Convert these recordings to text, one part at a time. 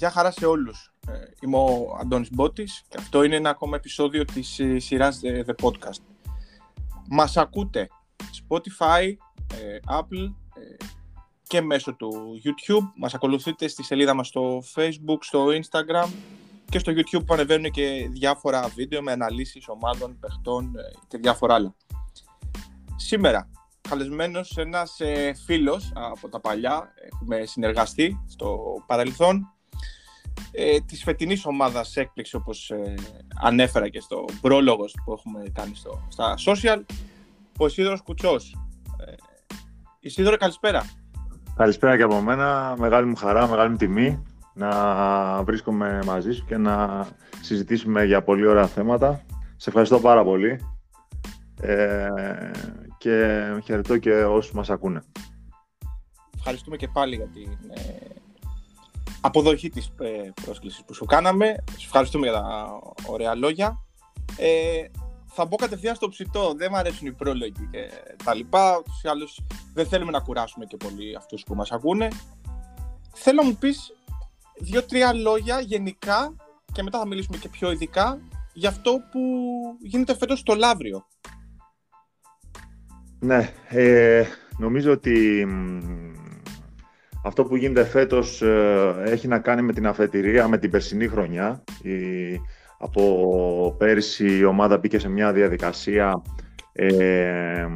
Γεια χαρά σε όλους. Ε, είμαι ο Αντώνης Μπότης και αυτό είναι ένα ακόμα επεισόδιο της ε, σειράς ε, The Podcast. Μας ακούτε Spotify, Apple και μέσω του YouTube. Μας ακολουθείτε στη σελίδα μας στο Facebook, στο Instagram και στο YouTube που ανεβαίνουν και διάφορα βίντεο με αναλύσεις ομάδων, παιχτών και διάφορα άλλα. Σήμερα καλεσμένος ένας φίλος από τα παλιά, έχουμε συνεργαστεί στο παρελθόν ε, της φετινής ομάδας έκπληξη όπως ε, ανέφερα και στο πρόλογος που έχουμε κάνει στο, στα social ο Ισίδωρος Κουτσός ε, Ισίδωρο καλησπέρα Καλησπέρα και από μένα, μεγάλη μου χαρά, μεγάλη μου τιμή να βρίσκομαι μαζί σου και να συζητήσουμε για πολύ ωραία θέματα. Σε ευχαριστώ πάρα πολύ ε, και χαιρετώ και όσους μας ακούνε. Ευχαριστούμε και πάλι για την ε, αποδοχή της ε, πρόσκλησης που σου κάναμε. Σου ευχαριστούμε για τα ωραία λόγια. Ε, θα μπω κατευθείαν στο ψητό. Δεν μου αρέσουν οι πρόλογοι και τα λοιπά. Τους άλλους δεν θέλουμε να κουράσουμε και πολύ αυτούς που μας ακούνε. Θέλω να μου πεις δύο-τρία λόγια γενικά και μετά θα μιλήσουμε και πιο ειδικά για αυτό που γίνεται φέτος στο Λαύριο. Ναι, ε, νομίζω ότι αυτό που γίνεται φέτος ε, έχει να κάνει με την αφετηρία, με την περσινή χρονιά. Η, από πέρσι η ομάδα μπήκε σε μια διαδικασία ε,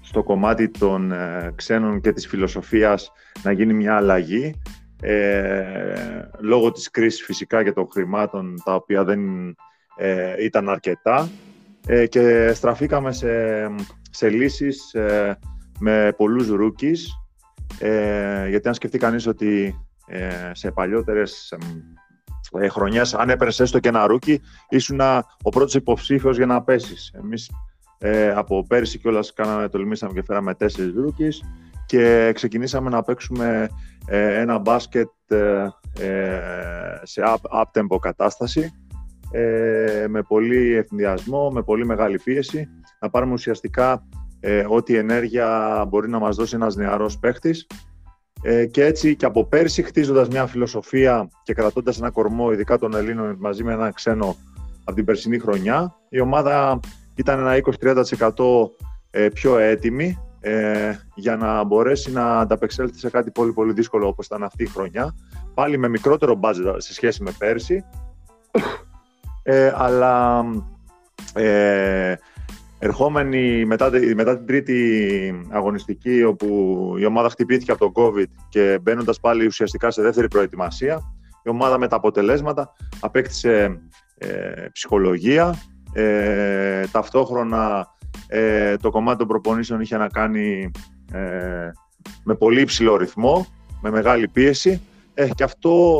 στο κομμάτι των ε, ξένων και της φιλοσοφίας να γίνει μια αλλαγή. λόγω της κρίσης φυσικά και των χρημάτων τα οποία δεν ήταν αρκετά και στραφήκαμε σε, σε λύσεις με πολλούς rookies ε, γιατί αν σκεφτεί κανείς ότι ε, σε παλιότερες ε, χρονιές, αν έπαιρνες έστω και ένα rookie, ήσουν ο πρώτος υποψήφιος για να πέσεις. Εμείς ε, από πέρυσι κιόλας κάναμε, τολμήσαμε και φέραμε τέσσερις rookies και ξεκινήσαμε να παίξουμε ε, ένα μπάσκετ ε, σε up-tempo κατάσταση με πολύ ευθυνδιασμό, με πολύ μεγάλη πίεση, να πάρουμε ουσιαστικά ε, ό,τι ενέργεια μπορεί να μας δώσει ένας νεαρός παίχτης. Ε, και έτσι και από πέρσι χτίζοντας μια φιλοσοφία και κρατώντας ένα κορμό ειδικά των Ελλήνων μαζί με ένα ξένο από την περσινή χρονιά η ομάδα ήταν ένα 20-30% ε, πιο έτοιμη ε, για να μπορέσει να ανταπεξέλθει σε κάτι πολύ πολύ δύσκολο όπως ήταν αυτή η χρονιά. Πάλι με μικρότερο budget σε σχέση με πέρσι. Ε, αλλά ε, Ερχόμενοι μετά, μετά την τρίτη αγωνιστική όπου η ομάδα χτυπήθηκε από τον COVID και μπαίνοντας πάλι ουσιαστικά σε δεύτερη προετοιμασία, η ομάδα με τα αποτελέσματα απέκτησε ε, ψυχολογία. Ε, ταυτόχρονα ε, το κομμάτι των προπονήσεων είχε να κάνει ε, με πολύ υψηλό ρυθμό, με μεγάλη πίεση ε, και αυτό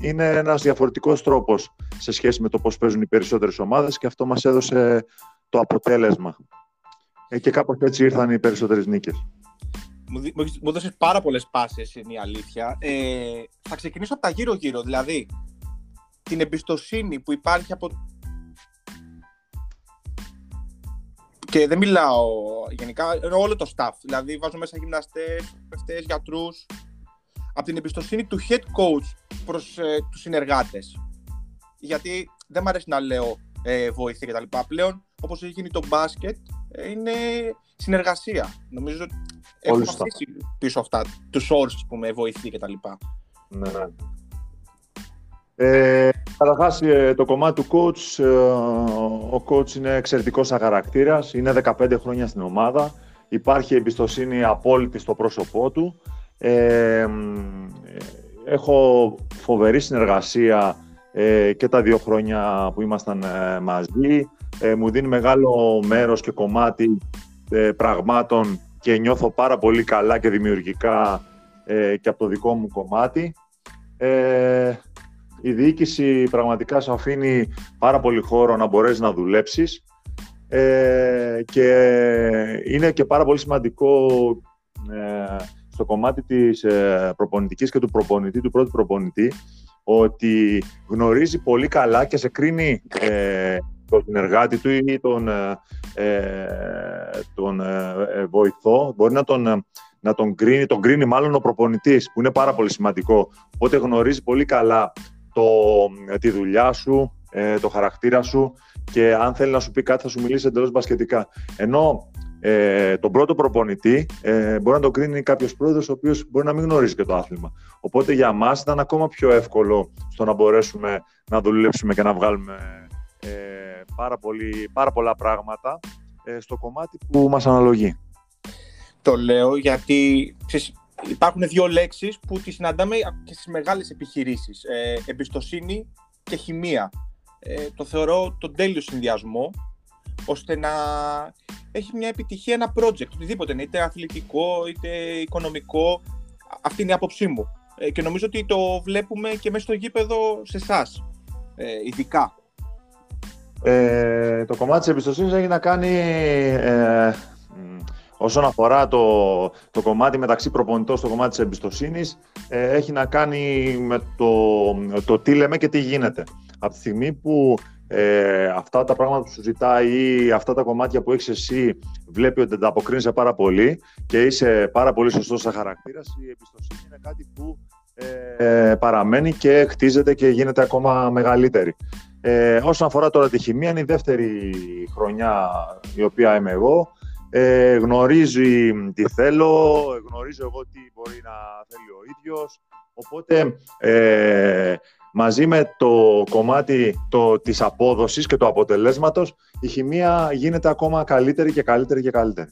είναι ένας διαφορετικός τρόπος σε σχέση με το πώς παίζουν οι περισσότερες ομάδες και αυτό μας έδωσε το αποτέλεσμα. Ε, και κάπως έτσι ήρθαν οι περισσότερες νίκες. Μου, μου δώσεις πάρα πολλές πάσες, είναι η αλήθεια. Ε, θα ξεκινήσω από τα γύρω-γύρω, δηλαδή την εμπιστοσύνη που υπάρχει από... Και δεν μιλάω γενικά, όλο το staff. Δηλαδή βάζω μέσα γυμναστές, παιχτές, γιατρούς. Από την εμπιστοσύνη του head coach προς ε, τους συνεργάτες. Γιατί δεν μου αρέσει να λέω ε, βοήθεια κτλ. Πλέον Όπως έχει γίνει το μπάσκετ, ε, είναι συνεργασία. Νομίζω ότι έχουμε αφήσει πίσω αυτά, τους όρους, ας πούμε, βοηθή κτλ. Ναι, ναι. Ε, Καταρχάς, ε, το κομμάτι του coach, ε, ο coach είναι εξαιρετικός σαν χαρακτήρας. Είναι 15 χρόνια στην ομάδα. Υπάρχει εμπιστοσύνη απόλυτη στο πρόσωπό του. Ε, έχω φοβερή συνεργασία και τα δύο χρόνια που ήμασταν μαζί ε, μου δίνει μεγάλο μέρος και κομμάτι ε, πραγμάτων και νιώθω πάρα πολύ καλά και δημιουργικά ε, και από το δικό μου κομμάτι. Ε, η διοίκηση πραγματικά σου αφήνει πάρα πολύ χώρο να μπορέσεις να δουλέψεις ε, και είναι και πάρα πολύ σημαντικό στο κομμάτι της προπονητικής και του προπονητή, του πρώτου προπονητή, ότι γνωρίζει πολύ καλά και σε κρίνει τον συνεργάτη του ή τον, ε, ε τον ε, ε, βοηθό, μπορεί να τον να τον κρίνει, τον κρίνει μάλλον ο προπονητής, που είναι πάρα πολύ σημαντικό. Οπότε γνωρίζει πολύ καλά το, τη δουλειά σου, ε, το χαρακτήρα σου και αν θέλει να σου πει κάτι θα σου μιλήσει εντελώς μπασκετικά. Ενώ ε, τον πρώτο προπονητή ε, μπορεί να το κρίνει κάποιος πρόεδρος ο οποίος μπορεί να μην γνωρίζει και το άθλημα. Οπότε για μας ήταν ακόμα πιο εύκολο στο να μπορέσουμε να δουλέψουμε και να βγάλουμε ε, πάρα, πολύ, πάρα πολλά πράγματα ε, στο κομμάτι που μας αναλογεί. Το λέω γιατί ξέρεις, υπάρχουν δύο λέξεις που τις συναντάμε και στις μεγάλες επιχειρήσεις. Ε, εμπιστοσύνη και χημεία. Ε, το θεωρώ τον τέλειο συνδυασμό ώστε να έχει μια επιτυχία ένα project, οτιδήποτε, είτε αθλητικό, είτε οικονομικό. Αυτή είναι η άποψή μου. Ε, και νομίζω ότι το βλέπουμε και μέσα στο γήπεδο σε εσάς, ε, ειδικά. Ε, το κομμάτι της εμπιστοσύνης έχει να κάνει ε, όσον αφορά το, το κομμάτι μεταξύ προπονητών στο κομμάτι της εμπιστοσύνης ε, έχει να κάνει με το, το τι λέμε και τι γίνεται. Από τη στιγμή που ε, αυτά τα πράγματα που σου ζητάει ή αυτά τα κομμάτια που έχεις εσύ βλέπει ότι ανταποκρίνεσαι πάρα πολύ και είσαι πάρα πολύ σωστός σαν χαρακτήρας, η εμπιστοσύνη είναι κάτι που ε, παραμένει και χτίζεται και γίνεται ακόμα μεγαλύτερη. Ε, όσον αφορά τώρα τη χημεία, είναι η δεύτερη χρονιά η οποία είμαι εγώ. Ε, γνωρίζει τι θέλω, γνωρίζω εγώ τι μπορεί να θέλει ο ίδιος. Οπότε, ε, μαζί με το κομμάτι το, της απόδοσης και του αποτελέσματος, η χημεία γίνεται ακόμα καλύτερη και καλύτερη και καλύτερη.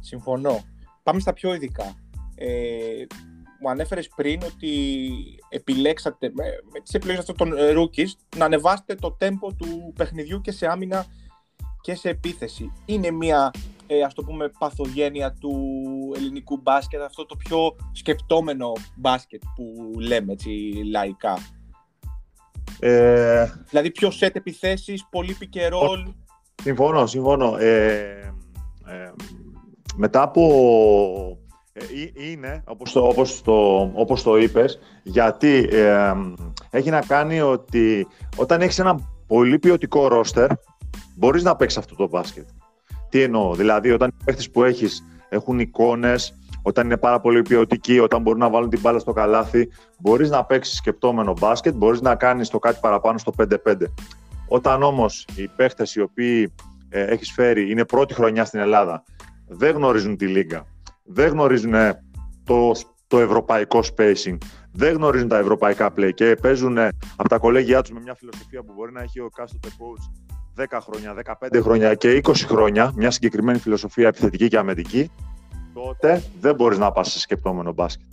Συμφωνώ. Πάμε στα πιο ειδικά. Ε, μου ανέφερες πριν ότι επιλέξατε με, με τις επιλογές αυτών των ε, rookies να ανεβάσετε το tempo του παιχνιδιού και σε άμυνα και σε επίθεση. Είναι μια ε, ας το πούμε παθογένεια του ελληνικού μπάσκετ, αυτό το πιο σκεπτόμενο μπάσκετ που λέμε έτσι λαϊκά. Ε... Δηλαδή πιο set επιθέσεις, πολύ pick and roll. Συμφωνώ, συμφωνώ. Ε, ε, μετά από ε, είναι, όπως το, όπως το, όπως το είπες, γιατί έχει να κάνει ότι όταν έχεις ένα πολύ ποιοτικό ρόστερ, μπορείς να παίξεις αυτό το μπάσκετ. Τι εννοώ, δηλαδή όταν οι παίχτες που έχεις έχουν εικόνες, όταν είναι πάρα πολύ ποιοτικοί, όταν μπορούν να βάλουν την μπάλα στο καλάθι, μπορείς να παίξεις σκεπτόμενο μπάσκετ, μπορείς να κάνεις το κάτι παραπάνω στο 5-5. Όταν όμως οι παίχτες οι οποίοι ε, έχεις φέρει είναι πρώτη χρονιά στην Ελλάδα, δεν γνωρίζουν τη λίγα, δεν γνωρίζουν το, το ευρωπαϊκό spacing, δεν γνωρίζουν τα ευρωπαϊκά play και παίζουν από τα κολέγια τους με μια φιλοσοφία που μπορεί να έχει ο κάστοτε coach 10 χρόνια, 15 χρόνια και 20 χρόνια, μια συγκεκριμένη φιλοσοφία επιθετική και αμυντική, τότε δεν μπορείς να πας σε σκεπτόμενο μπάσκετ.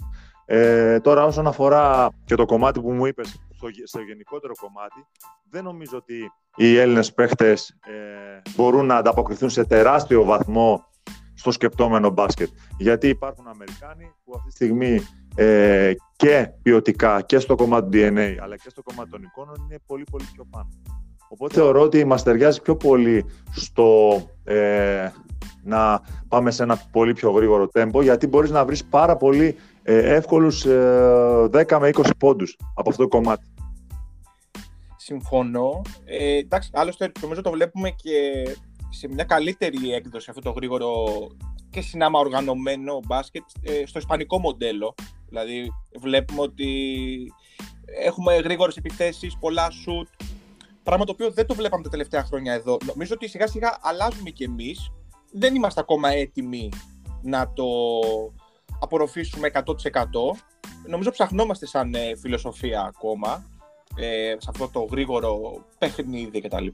Ε, τώρα όσον αφορά και το κομμάτι που μου είπες, στο, στο γενικότερο κομμάτι, δεν νομίζω ότι οι Έλληνες παίχτες ε, μπορούν να ανταποκριθούν σε τεράστιο βαθμό στο σκεπτόμενο μπάσκετ. Γιατί υπάρχουν Αμερικάνοι που αυτή τη στιγμή ε, και ποιοτικά και στο κομμάτι του DNA αλλά και στο κομμάτι των εικόνων είναι πολύ πολύ πιο πάνω. Οπότε θεωρώ ότι μας ταιριάζει πιο πολύ στο ε, να πάμε σε ένα πολύ πιο γρήγορο τέμπο γιατί μπορείς να βρεις πάρα πολύ ε, εύκολους 10 ε, με 20 πόντους από αυτό το κομμάτι. Συμφωνώ. Ε, εντάξει, άλλωστε νομίζω το βλέπουμε και σε μια καλύτερη έκδοση αυτό το γρήγορο και συνάμα οργανωμένο μπάσκετ ε, στο ισπανικό μοντέλο. Δηλαδή βλέπουμε ότι έχουμε γρήγορες επιθέσεις, πολλά σουτ, πράγμα το οποίο δεν το βλέπαμε τα τελευταία χρόνια εδώ. Νομίζω ότι σιγά σιγά αλλάζουμε κι εμείς. Δεν είμαστε ακόμα έτοιμοι να το απορροφήσουμε 100%. Νομίζω ψαχνόμαστε σαν ε, φιλοσοφία ακόμα ε, σε αυτό το γρήγορο παιχνίδι κτλ.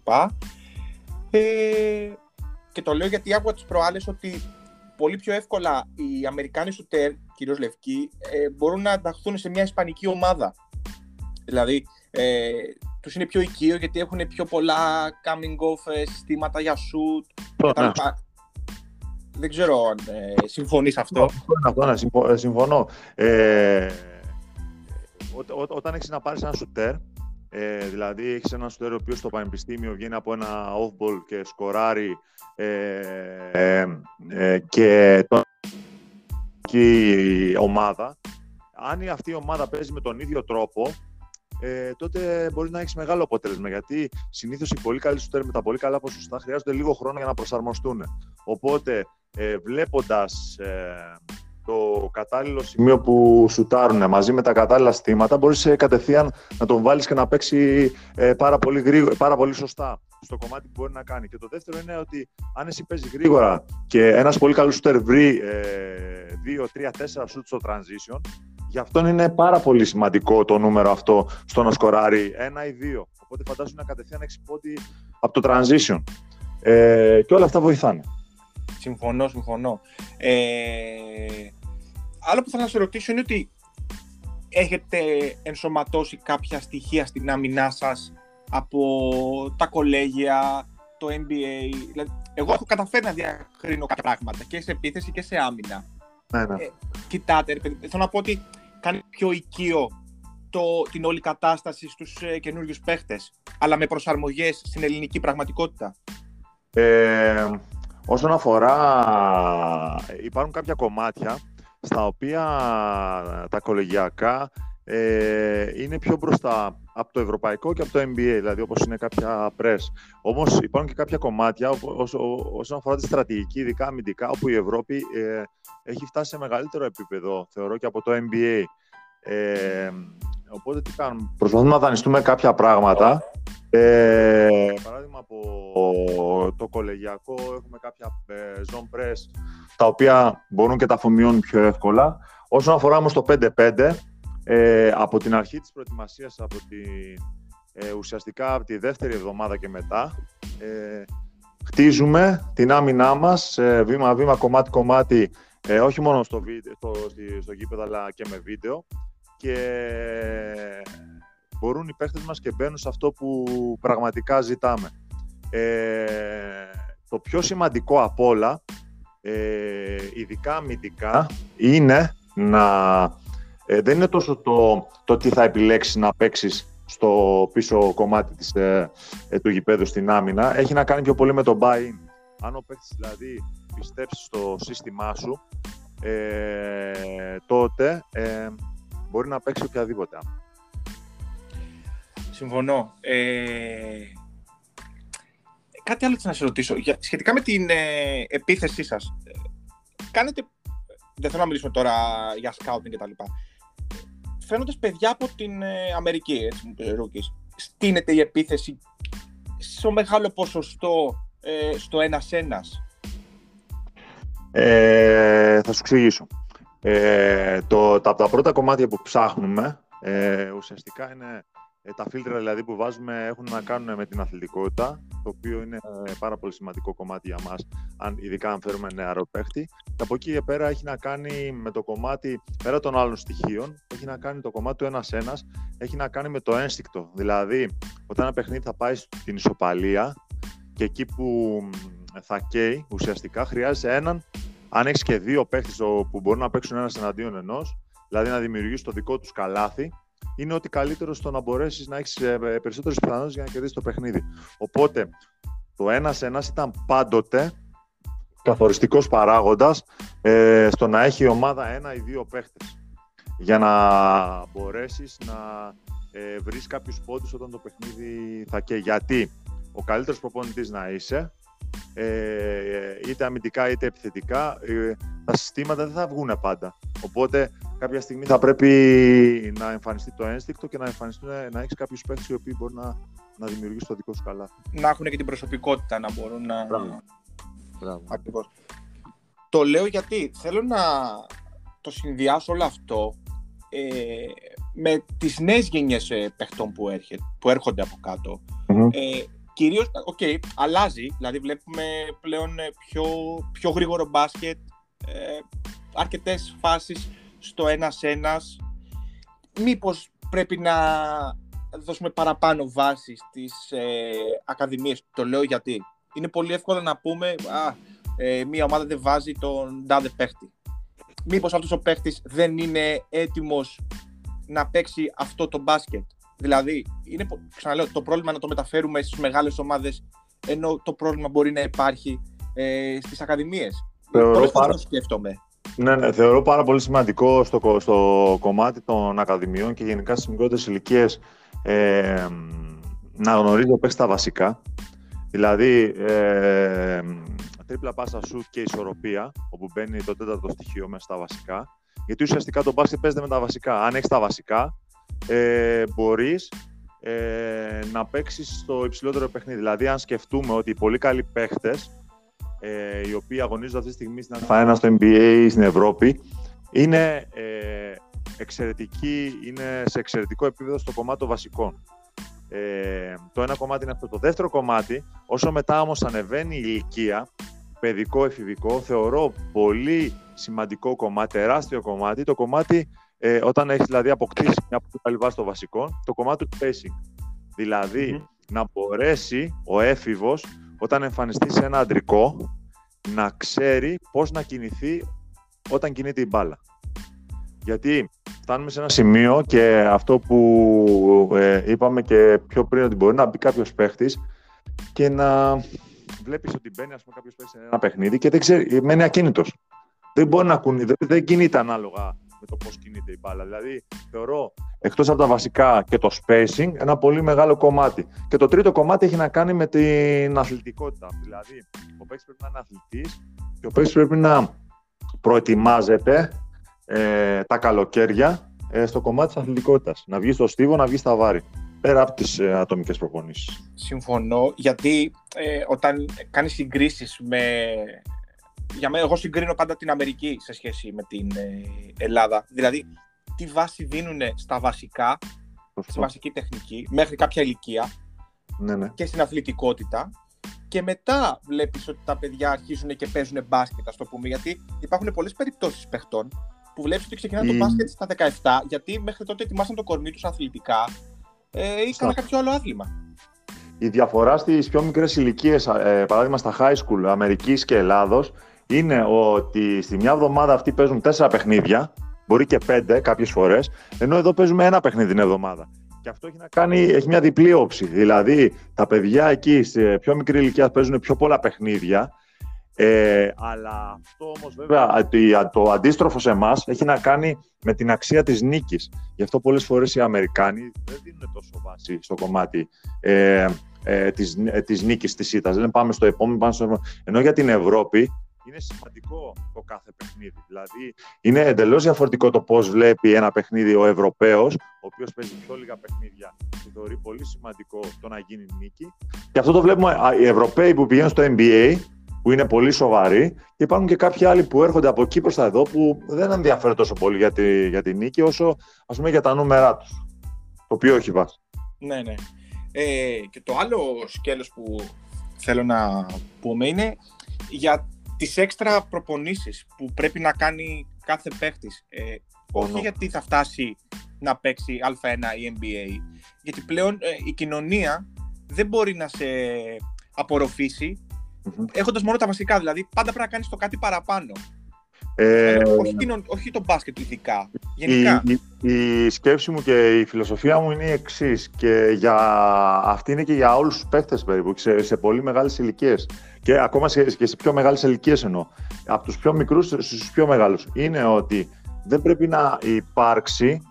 Ε, και το λέω γιατί άκουγα τις προάλλες ότι πολύ πιο εύκολα οι Αμερικάνοι σουτέρ, κυρίως λευκοί, ε, μπορούν να ανταχθούν σε μια ισπανική ομάδα. Δηλαδή, ε, τους είναι πιο οικείο γιατί έχουν πιο πολλά coming off ε, συστήματα για shoot κτλ. Ναι. Δεν ξέρω αν ε, συμφωνείς αυτό. Αυτό, ναι, συμφωνώ. Ε, ό, όταν έχεις να πάρεις ένα σουτέρ, ε, δηλαδή, έχεις ένα σουτέρ ο οποίος στο πανεπιστήμιο βγαίνει από ένα off-ball και σκοράρει ε, ε, ε και το η ομάδα. Αν αυτή η ομάδα παίζει με τον ίδιο τρόπο, ε, τότε μπορεί να έχεις μεγάλο αποτέλεσμα. Γιατί συνήθως οι πολύ καλοί σουτέρ με τα πολύ καλά ποσοστά χρειάζονται λίγο χρόνο για να προσαρμοστούν. Οπότε, ε, βλέποντας ε, το κατάλληλο σημείο που σουτάρουν μαζί με τα κατάλληλα στήματα, μπορείς ε, κατευθείαν να τον βάλεις και να παίξει ε, πάρα, πολύ γρήγορα, πάρα πολύ σωστά στο κομμάτι που μπορεί να κάνει. Και το δεύτερο είναι ότι αν εσύ παίζεις γρήγορα και ένας πολύ καλός σούτερ βρει 2, 3, 4 σουτ στο transition, γι' αυτόν είναι πάρα πολύ σημαντικό το νούμερο αυτό στο να σκοράρει ένα ή δύο. Οπότε φαντάζομαι να κατευθείαν έχεις πόντι από το transition. Ε, και όλα αυτά βοηθάνε. Συμφωνώ, συμφωνώ. Ε, άλλο που θέλω να σε ρωτήσω είναι ότι έχετε ενσωματώσει κάποια στοιχεία στην άμυνά σας από τα κολέγια, το NBA. Δηλαδή, εγώ έχω καταφέρει να διακρίνω κάποια πράγματα και σε επίθεση και σε άμυνα. Ναι, ναι. Ε, κοιτάτε, θέλω να πω ότι κάνει πιο οικείο το, την όλη κατάσταση στους ε, καινούριους παίχτες, αλλά με προσαρμογές στην ελληνική πραγματικότητα. Ε, όσον αφορά, υπάρχουν κάποια κομμάτια στα οποία τα κολεγιακά ε, είναι πιο μπροστά από το ευρωπαϊκό και από το NBA, δηλαδή όπως είναι κάποια press. Όμως υπάρχουν και κάποια κομμάτια όσον αφορά τη στρατηγική, ειδικά αμυντικά, όπου η Ευρώπη ε, έχει φτάσει σε μεγαλύτερο επίπεδο, θεωρώ, και από το NBA. Ε, οπότε τι κάνουμε, προσπαθούμε να δανειστούμε κάποια πράγματα. Ε, παράδειγμα, από το κολεγιακό έχουμε κάποια ε, zone press, τα οποία μπορούν και τα αφομοιώνουν πιο εύκολα. Όσον αφορά όμως το 5-5, ε, από την αρχή της προετοιμασίας, από τη, ε, ουσιαστικά από τη δεύτερη εβδομάδα και μετά, ε, χτίζουμε την άμυνά μας βήμα-βήμα, κομμάτι-κομμάτι, ε, όχι μόνο στο, βίντεο, στο, στο γήπεδο, αλλά και με βίντεο. Και μπορούν οι παίχτες μας και μπαίνουν σε αυτό που πραγματικά ζητάμε. Ε, το πιο σημαντικό απ' όλα, ε, ειδικά αμυντικά, είναι να ε, δεν είναι τόσο το, το τι θα επιλέξεις να παίξεις στο πίσω κομμάτι της, ε, ε, του γηπέδου στην άμυνα. Έχει να κάνει πιο πολύ με το buy-in. Αν ο παίκτης δηλαδή πιστέψει στο σύστημά σου, ε, τότε ε, μπορεί να παίξει οποιαδήποτε. Συμφωνώ. κάτι άλλο να σε ρωτήσω. σχετικά με την επίθεσή σας. Κάνετε δεν θέλω να μιλήσουμε τώρα για scouting κτλ φαίνονται παιδιά από την ε, Αμερική, έτσι μου πει Ρούκης. Στείνεται η επίθεση στο μεγάλο ποσοστό ε, στο ένας-ένας. Ε, θα σου εξηγήσω. Ε, το, τα, τα πρώτα κομμάτια που ψάχνουμε ε, ουσιαστικά είναι ε, τα φίλτρα δηλαδή που βάζουμε έχουν να κάνουν με την αθλητικότητα, το οποίο είναι ε, πάρα πολύ σημαντικό κομμάτι για μας, αν, ειδικά αν φέρουμε νεαρό παίχτη. Και από εκεί και πέρα έχει να κάνει με το κομμάτι, πέρα των άλλων στοιχείων, έχει να κάνει το κομμάτι του ένας-ένας, έχει να κάνει με το ένστικτο. Δηλαδή, όταν ένα παιχνίδι θα πάει στην ισοπαλία και εκεί που θα καίει ουσιαστικά, χρειάζεται έναν, αν έχεις και δύο παίχτες που μπορούν να παίξουν ένας εναντίον ενός, δηλαδή να δημιουργήσει το δικό τους καλάθι, είναι ότι καλύτερο στο να μπορέσεις να έχεις ε, περισσότερες πιθανότητες για να κερδίσεις το παιχνίδι. Οπότε το ένα-ένα ήταν πάντοτε καθοριστικός παράγοντας ε, στο να έχει η ομάδα ένα ή δύο παίχτες για να μπορέσεις να ε, βρεις κάποιους πόντους όταν το παιχνίδι θα και γιατί ο καλύτερος προπονητής να είσαι ε, είτε αμυντικά είτε επιθετικά, ε, τα συστήματα δεν θα βγουν πάντα. Οπότε κάποια στιγμή θα πρέπει να εμφανιστεί το ένστικτο και να, εμφανιστούν, να έχεις κάποιους παίχτες οι οποίοι μπορούν να, να δημιουργήσουν το δικό σου καλά. Να έχουν και την προσωπικότητα να μπορούν να. Μπράβο. Ακριβώς. Το λέω γιατί θέλω να το συνδυάσω όλο αυτό ε, με τις νέες γενιές ε, παιχτών που, που έρχονται από κάτω. Ε, κυρίως, OK, okay, αλλάζει, δηλαδή βλέπουμε πλέον ε, πιο, πιο γρήγορο μπάσκετ, ε, αρκετές φάσεις στο ένας-ένας. Μήπως πρέπει να δώσουμε παραπάνω βάση στις ε, ακαδημίες. Το λέω γιατί. Είναι πολύ εύκολο να πούμε α, ε, μία ομάδα δεν βάζει τον τάδε παίχτη. Μήπως αυτός ο παίχτης δεν είναι έτοιμος να παίξει αυτό το μπάσκετ. Δηλαδή, είναι, ξαναλέω, το πρόβλημα να το μεταφέρουμε στις μεγάλες ομάδες ενώ το πρόβλημα μπορεί να υπάρχει ε, στις ακαδημίες. Θεωρώ πάρα... το σκέφτομαι. Ναι, ναι, θεωρώ πάρα πολύ σημαντικό στο, στο κομμάτι των ακαδημιών και γενικά στις μικρότερες ηλικίες ε, να γνωρίζει ο παίκτης τα βασικά. Δηλαδή, ε, τρίπλα πάσα σου και ισορροπία, όπου μπαίνει το τέταρτο στοιχείο μέσα στα βασικά. Γιατί ουσιαστικά το μπάσκετ παίζεται με τα βασικά. Αν έχεις τα βασικά, ε, μπορείς ε, να παίξεις στο υψηλότερο παιχνίδι. Δηλαδή, αν σκεφτούμε ότι οι πολύ καλοί παίχτες, ε, οι οποίοι αγωνίζονται αυτή τη στιγμή στην Α1, στο NBA, στην Ευρώπη, είναι ε, εξαιρετικοί, είναι σε εξαιρετικό επίπεδο στο κομμάτι των βασικών. Ε, το ένα κομμάτι είναι αυτό. Το δεύτερο κομμάτι, όσο μετά όμως ανεβαίνει η ηλικία, παιδικό, εφηβικό, θεωρώ πολύ σημαντικό κομμάτι, τεράστιο κομμάτι, το κομμάτι ε, όταν έχεις δηλαδή αποκτήσει μια πολύ καλή βάση των βασικών, το κομμάτι του pacing. δηλαδη να μπορέσει ο έφηβος όταν εμφανιστεί σε ένα αντρικό να ξέρει πώς να κινηθεί όταν κινείται η μπάλα. Γιατί φτάνουμε σε ένα σημείο και αυτό που ε, είπαμε και πιο πριν ότι μπορεί να μπει κάποιος παίχτης και να βλέπεις ότι μπαίνει ας πούμε, κάποιος παίχτης σε ένα παιχνίδι και δεν ξέρει, μένει ακίνητος. Δεν μπορεί να κουνεί, δεν, δεν κινείται ανάλογα με το πώς κινείται η μπάλα. Δηλαδή, θεωρώ εκτός από τα βασικά και το spacing ένα πολύ μεγάλο κομμάτι. Και το τρίτο κομμάτι έχει να κάνει με την αθλητικότητα. Δηλαδή, ο παίκτης πρέπει να είναι αθλητής και ο παίκτης πρέπει να προετοιμάζεται ε, τα καλοκαίρια ε, στο κομμάτι της αθλητικότητας. Να βγει στο στίβο, να βγει στα βάρη. Πέρα από τις ε, ατομικές προπονήσεις. Συμφωνώ, γιατί ε, όταν κάνεις συγκρίσεις με... Για μένα, εγώ συγκρίνω πάντα την Αμερική σε σχέση με την ε, Ελλάδα. Δηλαδή, τι βάση δίνουν στα βασικά, στη βασική τεχνική, μέχρι κάποια ηλικία ναι, ναι. και στην αθλητικότητα και μετά βλέπεις ότι τα παιδιά αρχίζουν και παίζουν μπάσκετ, ας το πούμε, γιατί υπάρχουν πολλές περιπτώσεις παιχτών που βλέπεις ότι ξεκινάνε το μπάσκετ στα 17, γιατί μέχρι τότε ετοιμάσαν το κορμί τους αθλητικά ε, ή κάνα κάποιο άλλο άθλημα. Η διαφορά στις πιο μικρές ηλικίες, ε, παράδειγμα στα high school Αμερικής και Ελλάδος, είναι ότι στη μια εβδομάδα αυτοί παίζουν τέσσερα παιχνίδια, μπορεί και πέντε κάποιες φορές, ενώ εδώ παίζουμε ένα παιχνίδι την εβδομάδα. Και αυτό έχει να κάνει, έχει μια διπλή όψη. Δηλαδή, τα παιδιά εκεί σε πιο μικρή ηλικία παίζουν πιο πολλά παιχνίδια ε, αλλά αυτό όμως βέβαια το αντίστροφο σε εμάς έχει να κάνει με την αξία της νίκης. Γι' αυτό πολλές φορές οι Αμερικάνοι δεν δίνουν τόσο βάση στο κομμάτι ε, ε, της, ε, της νίκης της ήττας. Δεν πάμε στο επόμενο, πάμε στο... Ενώ για την Ευρώπη είναι σημαντικό το κάθε παιχνίδι. Δηλαδή, είναι εντελώς διαφορετικό το πώς βλέπει ένα παιχνίδι ο Ευρωπαίος, ο οποίος παίζει πιο λίγα παιχνίδια και θεωρεί πολύ σημαντικό το να γίνει νίκη. Και αυτό το βλέπουμε οι Ευρωπαίοι που πηγαίνουν στο NBA που είναι πολύ σοβαροί και υπάρχουν και κάποιοι άλλοι που έρχονται από εκεί προς τα εδώ που δεν ενδιαφέρουν τόσο πολύ για τη, για τη νίκη όσο ας πούμε για τα νούμερά τους, το οποίο έχει βάση. Ναι, ναι. Ε, και το άλλο σκέλος που θέλω να πούμε είναι για τις έξτρα προπονήσεις που πρέπει να κάνει κάθε παίχτης. Ε, όχι γιατί θα φτάσει να παίξει Α1 ή NBA, γιατί πλέον ε, η κοινωνία δεν μπορεί να σε απορροφήσει mm-hmm. έχοντας μόνο τα βασικά. Δηλαδή, πάντα πρέπει να κάνεις το κάτι παραπάνω. Ε, όχι, όχι το μπάσκετ ειδικά, γενικά. Η, η, η, σκέψη μου και η φιλοσοφία μου είναι η εξής και για, αυτή είναι και για όλους τους παίκτες περίπου, σε, σε πολύ μεγάλες ηλικίες. και ακόμα σε, και σε πιο μεγάλες ηλικίες εννοώ, από τους πιο μικρούς στους πιο μεγάλους, είναι ότι δεν πρέπει να υπάρξει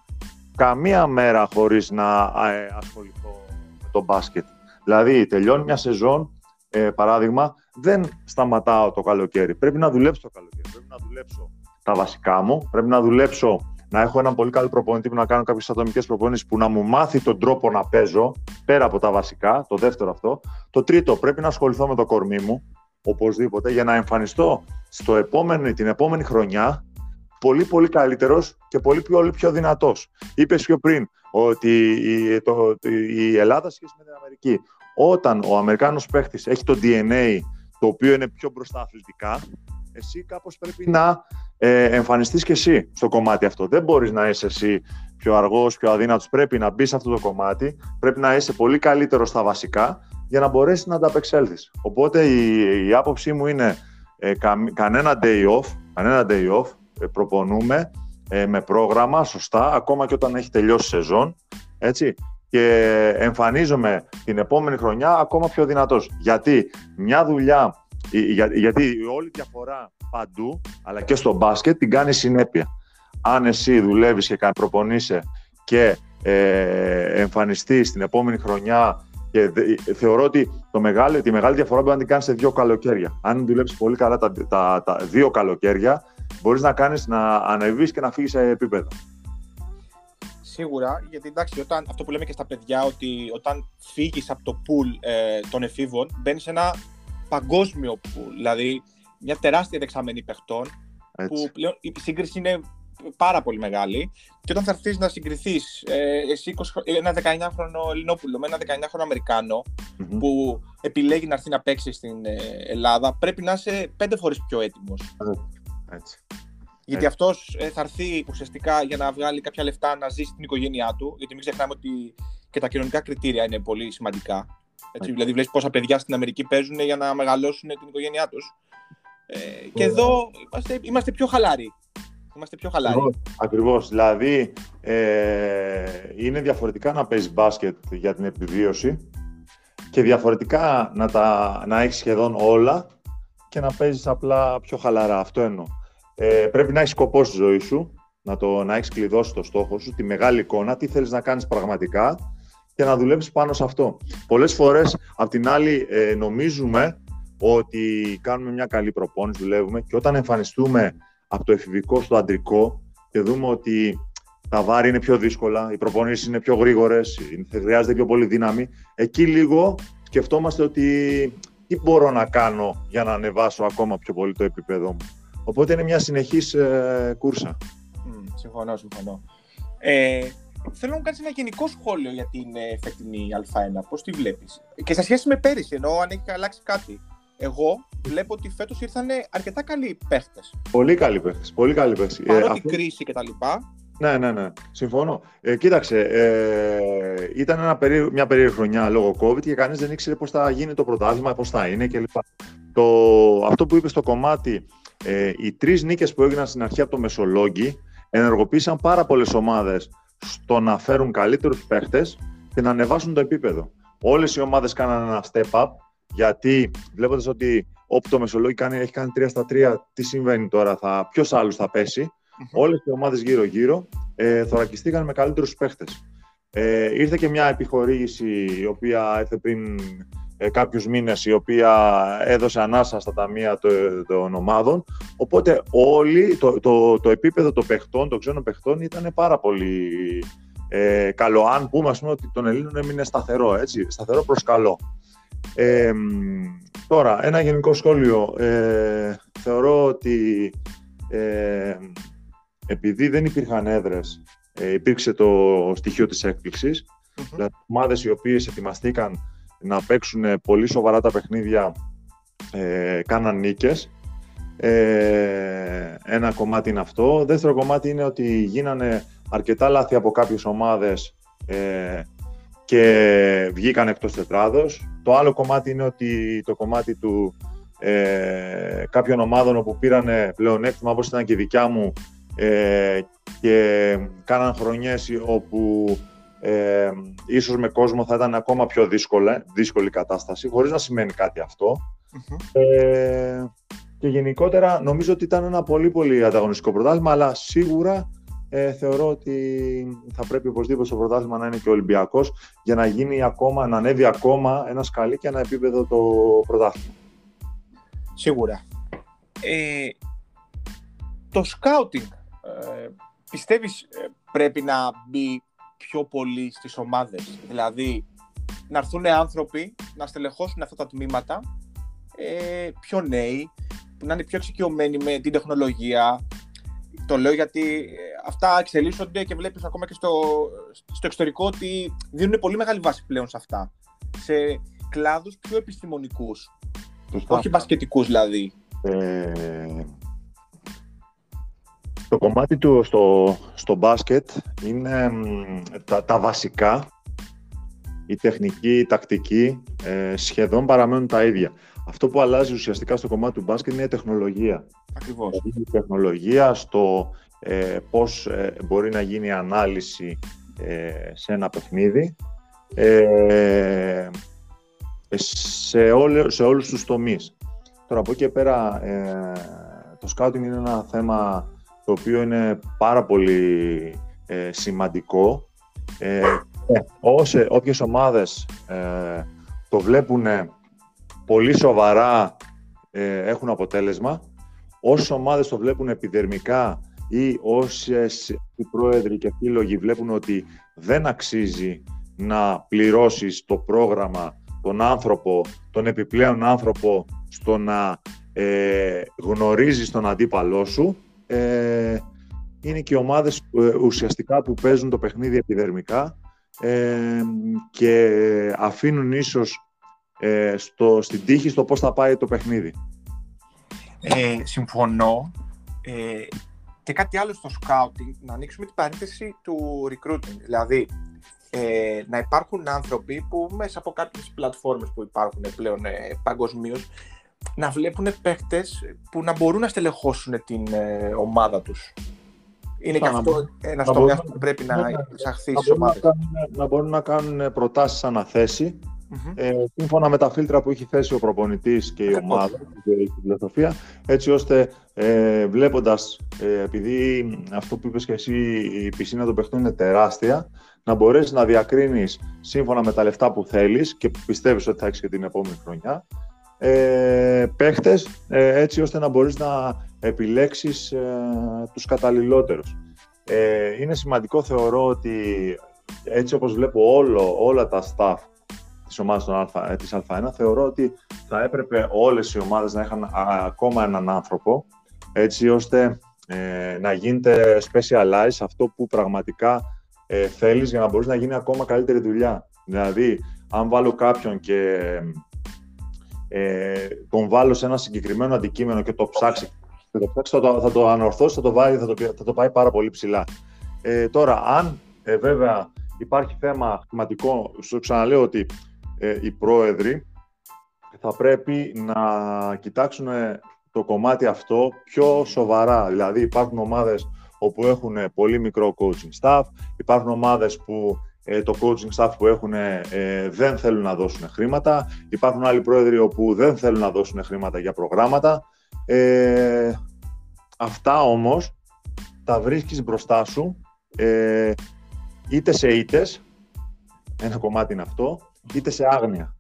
καμία μέρα χωρίς να ε, ασχοληθώ με το μπάσκετ. Δηλαδή, τελειώνει μια σεζόν ε, παράδειγμα, δεν σταματάω το καλοκαίρι. Πρέπει να δουλέψω το καλοκαίρι. Πρέπει να δουλέψω τα βασικά μου. Πρέπει να δουλέψω να έχω έναν πολύ καλό προπονητή που να κάνω κάποιες ατομικές προπονήσεις που να μου μάθει τον τρόπο να παίζω πέρα από τα βασικά. Το δεύτερο αυτό. Το τρίτο, πρέπει να ασχοληθώ με το κορμί μου οπωσδήποτε για να εμφανιστώ στο επόμενο, την επόμενη χρονιά πολύ πολύ καλύτερος και πολύ πιο, πιο δυνατός. Είπες πιο πριν ότι η, το, η Ελλάδα σχέση με την Αμερική όταν ο Αμερικάνος παίχτης έχει το DNA το οποίο είναι πιο μπροστά αθλητικά, εσύ κάπως πρέπει να ε, εμφανιστείς και εσύ στο κομμάτι αυτό. Δεν μπορείς να είσαι εσύ πιο αργός, πιο αδύνατος. Πρέπει να μπεις σε αυτό το κομμάτι, πρέπει να είσαι πολύ καλύτερος στα βασικά για να μπορέσεις να ανταπεξέλθεις. Οπότε η, η άποψή μου είναι ε, κανένα day off, κανένα day off, ε, προπονούμε ε, με πρόγραμμα, σωστά, ακόμα και όταν έχει τελειώσει σεζόν, έτσι, και εμφανίζομαι την επόμενη χρονιά ακόμα πιο δυνατός. Γιατί μια δουλειά, για, γιατί όλη η διαφορά παντού, αλλά και στο μπάσκετ, την κάνει συνέπεια. Αν εσύ δουλεύεις και προπονείσαι και ε, εμφανιστείς την επόμενη χρονιά Και θεωρώ ότι το μεγάλο, τη μεγάλη διαφορά μπορεί να την κάνεις σε δύο καλοκαίρια. Αν δουλέψεις πολύ καλά τα, τα, τα δύο καλοκαίρια, μπορείς να κάνεις να ανεβείς και να φύγεις σε επίπεδο. Σίγουρα, γιατί εντάξει, όταν, αυτό που λέμε και στα παιδιά, ότι όταν φύγεις από το pool ε, των εφήβων, μπαίνεις σε ένα παγκόσμιο pool. Δηλαδή, μια τεράστια δεξαμενή παιχτών, που πλέον η σύγκριση είναι πάρα πολύ μεγάλη. Και όταν θα έρθεις να συγκριθείς ε, εσύ 20, ένα 19χρονο Ελληνόπουλο με ένα 19χρονο αμερικανο που επιλέγει να έρθει να παίξει στην ε, Ελλάδα, πρέπει να είσαι πέντε φορές πιο έτοιμος. Έτσι. Γιατί αυτός ε, θα έρθει ουσιαστικά για να βγάλει κάποια λεφτά να ζήσει την οικογένειά του. Γιατί μην ξεχνάμε ότι και τα κοινωνικά κριτήρια είναι πολύ σημαντικά. Έτσι, δηλαδή, βλέπεις πόσα παιδιά στην Αμερική παίζουν για να μεγαλώσουν την οικογένειά τους. Ε, και εδώ είμαστε, είμαστε πιο χαλαροί. Είμαστε πιο χαλαροί. Ακριβώς. Δηλαδή, ε, είναι διαφορετικά να παίζεις μπάσκετ για την επιβίωση και διαφορετικά να, τα, να έχεις σχεδόν όλα και να παίζεις απλά πιο χαλαρά. Αυτό εννοώ. Ε, πρέπει να έχεις σκοπό στη ζωή σου, να, το, να έχεις κλειδώσει το στόχο σου, τη μεγάλη εικόνα, τι θέλεις να κάνεις πραγματικά και να δουλέψεις πάνω σε αυτό. Πολλές φορές, απ' την άλλη, ε, νομίζουμε ότι κάνουμε μια καλή προπόνηση, δουλεύουμε και όταν εμφανιστούμε από το εφηβικό στο αντρικό και δούμε ότι τα βάρη είναι πιο δύσκολα, οι προπονήσεις είναι πιο γρήγορες, χρειάζεται πιο πολύ δύναμη, εκεί λίγο σκεφτόμαστε ότι τι μπορώ να κάνω για να ανεβάσω ακόμα πιο πολύ το επίπεδο μου. Οπότε είναι μια συνεχής ε, κούρσα. Mm, συμφωνώ, συμφωνώ. Ε, θέλω να κάνεις ένα γενικό σχόλιο για την ε, φετινή Α1. Πώς τη βλέπεις; Και σε σχέση με πέρυσι, ενώ αν έχει αλλάξει κάτι εγώ βλέπω ότι φέτος ήρθαν αρκετά καλοί παίχτες. Πολύ καλοί παίχτες. Πολύ καλοί παίχτες. Παρότι ε, αυτό... κρίση κτλ. Ναι, ναι, ναι. Συμφωνώ. Ε, κοίταξε, ε, ήταν ένα περί... μια περίεργη χρονιά λόγω COVID και κανείς δεν ήξερε πώς θα γίνει το πρωτάθλημα, πώς θα είναι κλπ. Το... Αυτό που είπες στο κομμάτι, ε, οι τρεις νίκες που έγιναν στην αρχή από το Μεσολόγγι ενεργοποίησαν πάρα πολλές ομάδες στο να φέρουν καλύτερους παίχτες και να ανεβάσουν το επίπεδο. Όλες οι ομάδες κάναν ένα step up γιατί βλέποντας ότι όπου το Μεσολόγιο κάνει, έχει κάνει 3 στα 3, τι συμβαίνει τώρα, θα, ποιος άλλος θα πέσει. Mm-hmm. Όλες οι ομάδες γύρω-γύρω ε, θωρακιστήκαν με καλύτερους παίχτες. Ε, ήρθε και μια επιχορήγηση η οποία ήρθε πριν ε, κάποιους μήνες η οποία έδωσε ανάσα στα ταμεία των ομάδων οπότε όλοι, το, το, το επίπεδο των παιχτών, των ξένων παιχτών ήταν πάρα πολύ ε, καλό αν πούμε ας πούμε ότι τον Ελλήνων έμεινε σταθερό έτσι, σταθερό προς καλό ε, τώρα, ένα γενικό σχόλιο. Ε, θεωρώ ότι ε, επειδή δεν υπήρχαν έδρες, ε, υπήρξε το στοιχείο της έκπληξης. Mm-hmm. Δηλαδή, ομάδες οι οποίες ετοιμαστήκαν να παίξουν πολύ σοβαρά τα παιχνίδια ε, κάναν νίκες. Ε, ένα κομμάτι είναι αυτό. Δεύτερο κομμάτι είναι ότι γίνανε αρκετά λάθη από κάποιες ομάδες ε, και βγήκαν εκτός τετράδος. Το άλλο κομμάτι είναι ότι το κομμάτι του ε, κάποιων ομάδων όπου πήραν πλεονέκτημα όπως ήταν και η δικιά μου ε, και κάναν χρονιές όπου ε, ίσως με κόσμο θα ήταν ακόμα πιο δύσκολη, δύσκολη κατάσταση χωρίς να σημαίνει κάτι Ε, και γενικότερα νομίζω ότι ήταν ένα πολύ πολύ ανταγωνιστικό πρωτάθλημα αλλά σίγουρα ε, θεωρώ ότι θα πρέπει οπωσδήποτε στο πρωτάθλημα να είναι και ο Ολυμπιακός για να γίνει ακόμα, να ανέβει ακόμα ένας σκαλί και ένα επίπεδο το πρωτάθλημα. Σίγουρα. Ε, το σκάουτινγκ ε, πιστεύεις ε, πρέπει να μπει πιο πολύ στις ομάδες, δηλαδή να έρθουν άνθρωποι να στελεχώσουν αυτά τα τμήματα ε, πιο νέοι, που να είναι πιο εξοικειωμένοι με την τεχνολογία, το λέω γιατί ε, αυτά εξελίσσονται και βλέπεις ακόμα και στο, στο εξωτερικό ότι δίνουν πολύ μεγάλη βάση πλέον σε αυτά. Σε κλάδους πιο επιστημονικούς. Όχι μπασκετικούς δηλαδή. Ε, το κομμάτι του στο, στο μπάσκετ είναι τα, τα βασικά, η τεχνική, η τακτική, ε, σχεδόν παραμένουν τα ίδια. Αυτό που αλλάζει ουσιαστικά στο κομμάτι του μπάσκετ είναι η τεχνολογία. Ακριβώς. Δηλαδή, η τεχνολογία στο ε, πώς ε, μπορεί να γίνει η ανάλυση ε, σε ένα παιχνίδι ε, σε, όλε, σε όλους τους τομείς. Τώρα από εκεί και πέρα ε, το scouting είναι ένα θέμα το οποίο είναι πάρα πολύ σημαντικό Ε, όσε, όποιες ομάδες ε, το βλέπουν πολύ σοβαρά ε, έχουν αποτέλεσμα. Όσες ομάδες το βλέπουν επιδερμικά ή όσες οι πρόεδροι και φίλογοι βλέπουν ότι δεν αξίζει να πληρώσεις το πρόγραμμα, τον άνθρωπο, τον επιπλέον άνθρωπο στο να ε, γνωρίζεις τον αντίπαλό σου, ε, είναι και οι ομάδες ε, ουσιαστικά που παίζουν το παιχνίδι επιδερμικά ε, και αφήνουν ίσως ε, στο, στην τύχη στο πώς θα πάει το παιχνίδι. Ε, συμφωνώ. Ε, και κάτι άλλο στο scouting, να ανοίξουμε την παρένθεση του recruiting. Δηλαδή, ε, να υπάρχουν άνθρωποι που μέσα από κάποιες πλατφόρμες που υπάρχουν πλέον ε, παγκοσμίως να βλέπουν παίχτες που να μπορούν να στελεχώσουν την ε, ομάδα τους. Είναι και αυτό ένα τομέα που πρέπει να εισαχθεί στις ομάδες. Να μπορούν να κάνουν προτάσεις αναθέση ε, σύμφωνα με τα φίλτρα που έχει θέσει ο προπονητής και η ομάδα και η φιλοσοφία, έτσι ώστε ε, βλέποντας, ε, επειδή αυτό που είπες και εσύ, η πισίνα των παιχτών είναι τεράστια, να μπορέσεις να διακρίνεις σύμφωνα με τα λεφτά που θέλεις και που πιστεύεις ότι θα έχεις και την επόμενη χρονιά, ε, παίχτες, ε, έτσι ώστε να μπορείς να επιλέξεις ε, τους καταλληλότερους. Ε, είναι σημαντικό θεωρώ ότι έτσι όπως βλέπω όλο, όλα τα staff της ομάδας των Α, της Α1, θεωρώ ότι θα έπρεπε όλες οι ομάδες να είχαν ακόμα έναν άνθρωπο, έτσι ώστε να γίνεται specialize αυτό που πραγματικά ε, θέλεις για να μπορείς να γίνει ακόμα καλύτερη δουλειά. Δηλαδή, αν βάλω κάποιον και ε, τον βάλω σε ένα συγκεκριμένο αντικείμενο και το ψάξει, και το ψάξει θα, το, θα το ανορθώσει, θα το, βάλει, θα, το, θα το πάει πάρα πολύ ψηλά. Ε, τώρα, αν ε, βέβαια υπάρχει θέμα χρηματικό, σου ξαναλέω ότι ε, οι πρόεδροι θα πρέπει να κοιτάξουν το κομμάτι αυτό πιο σοβαρά. Δηλαδή υπάρχουν ομάδες όπου έχουν πολύ μικρό coaching staff, υπάρχουν ομάδες που ε, το coaching staff που έχουν ε, δεν θέλουν να δώσουν χρήματα. Υπάρχουν άλλοι πρόεδροι όπου δεν θέλουν να δώσουν χρήματα για προγράμματα. Ε, αυτά όμως τα βρίσκεις μπροστά σου ε, είτε σε ήτες, ένα κομμάτι είναι αυτό, είτε σε άγνοια.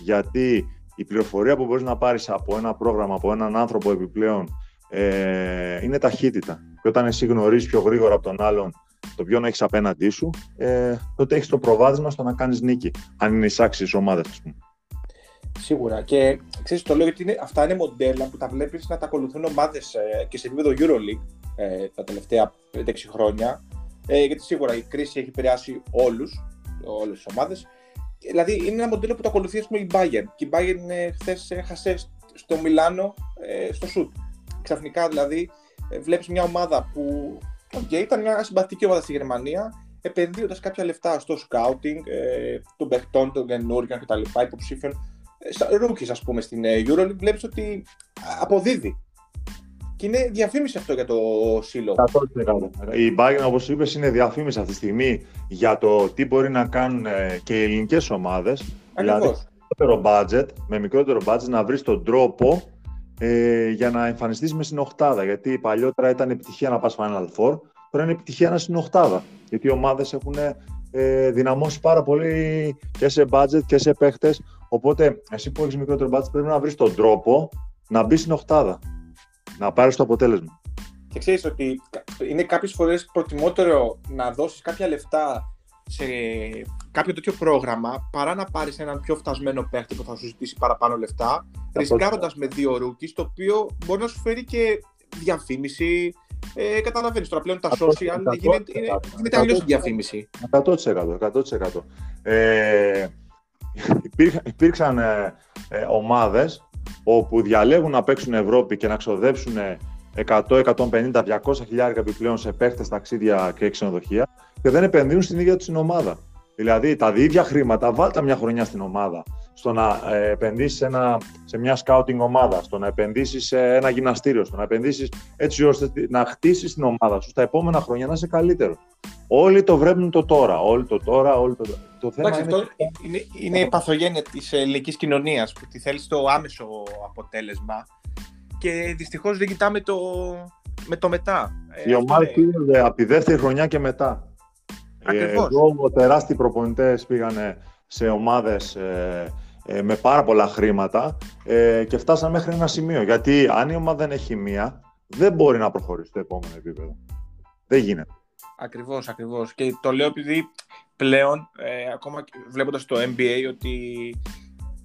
Γιατί η πληροφορία που μπορείς να πάρεις από ένα πρόγραμμα, από έναν άνθρωπο επιπλέον, ε, είναι ταχύτητα. Και όταν εσύ γνωρίζεις πιο γρήγορα από τον άλλον το ποιον έχεις απέναντί σου, ε, τότε έχεις το προβάδισμα στο να κάνεις νίκη. Αν είναι εισάξει ομάδες, ας πούμε. Σίγουρα. Και ξέρεις, το λέω γιατί είναι, αυτά είναι μοντέλα που τα βλέπεις να τα ακολουθούν ομάδες ε, και σε επίπεδο Euroleague ε, τα τελευταία 5-6 χρόνια. Ε, γιατί σίγουρα η κρίση έχει επηρεάσει όλους, όλες τις ομάδες. Δηλαδή είναι ένα μοντέλο που το ακολουθεί ας πούμε, η Bayern. Και η Bayern ε, χθες έχασε στο Μιλάνο ε, στο σουτ. Ξαφνικά δηλαδή ε, βλέπεις μια ομάδα που Okay, ήταν μια συμπαθητική ομάδα στη Γερμανία, επενδύοντας κάποια λεφτά στο σκάουτινγκ ε, των παιχτών, των καινούριων κτλ. υποψήφιων. Ε, rookie, ας πούμε, στην ε, EuroLeague, βλέπεις ότι αποδίδει. Και είναι διαφήμιση αυτό για το σύλλογο. Η Bayern, όπως είπες, είναι διαφήμιση αυτή τη στιγμή για το τι μπορεί να κάνουν ε, και οι ελληνικές ομάδες. Δηλαδή, με μικρότερο budget, με μικρότερο budget να βρεις τον τρόπο ε, για να εμφανιστείς μες στην οχτάδα. Γιατί παλιότερα ήταν επιτυχία να πας Final Four, τώρα είναι επιτυχία να στην οχτάδα. Γιατί οι ομάδες έχουν ε, δυναμώσει πάρα πολύ και σε budget και σε παίχτες. Οπότε, εσύ που έχεις μικρότερο budget, πρέπει να βρεις τον τρόπο να μπεις στην οχτάδα. Να πάρεις το αποτέλεσμα. Και ξέρεις ότι είναι κάποιες φορές προτιμότερο να δώσεις κάποια λεφτά σε κάποιο τέτοιο πρόγραμμα παρά να πάρεις έναν πιο φτασμένο παίχτη που θα σου ζητήσει παραπάνω λεφτά, ρισκάροντας με δύο rookie, το οποίο μπορεί να σου φέρει και διαφήμιση. Ε, Καταλαβαίνεις τώρα πλέον τα social γίνεται, γίνεται αλλιώς η διαφήμιση. 100%. 100%. Ε, υπήρξαν ε, ε, ομάδες όπου διαλέγουν να παίξουν Ευρώπη και να ξοδέψουν 100, 150, 200 χιλιάρια επιπλέον σε παίχτες, ταξίδια και ξενοδοχεία και δεν επενδύουν στην ίδια τους την ομάδα. Δηλαδή τα ίδια χρήματα, βάλτε μια χρονιά στην ομάδα. Στο να ε, επενδύσεις σε μια scouting ομάδα, στο να επενδύσεις σε ένα γυμναστήριο, στο να επενδύσεις έτσι ώστε να χτίσεις την ομάδα σου στα επόμενα χρόνια να είσαι καλύτερο. Όλοι το βλέπουν το τώρα. Όλοι το τώρα, όλοι το. Το θέμα είναι... Αυτό είναι, είναι η παθογένεια της ελληνικής κοινωνίας που τη θέλεις το άμεσο αποτέλεσμα και δυστυχώς δεν κοιτάμε το, με το μετά. Η ε, ομάδα είναι από τη δεύτερη χρονιά και μετά. Ακριβώς. Εδώ τεράστιοι προπονητές πήγανε σε ομάδες ε, ε, με πάρα πολλά χρήματα ε, και φτάσαν μέχρι ένα σημείο. Γιατί αν η ομάδα δεν έχει μία, δεν μπορεί να προχωρήσει στο επόμενο επίπεδο. Δεν γίνεται. Ακριβώς, ακριβώς. Και το λέω επειδή πλέον, ε, ακόμα βλέποντας το NBA, ότι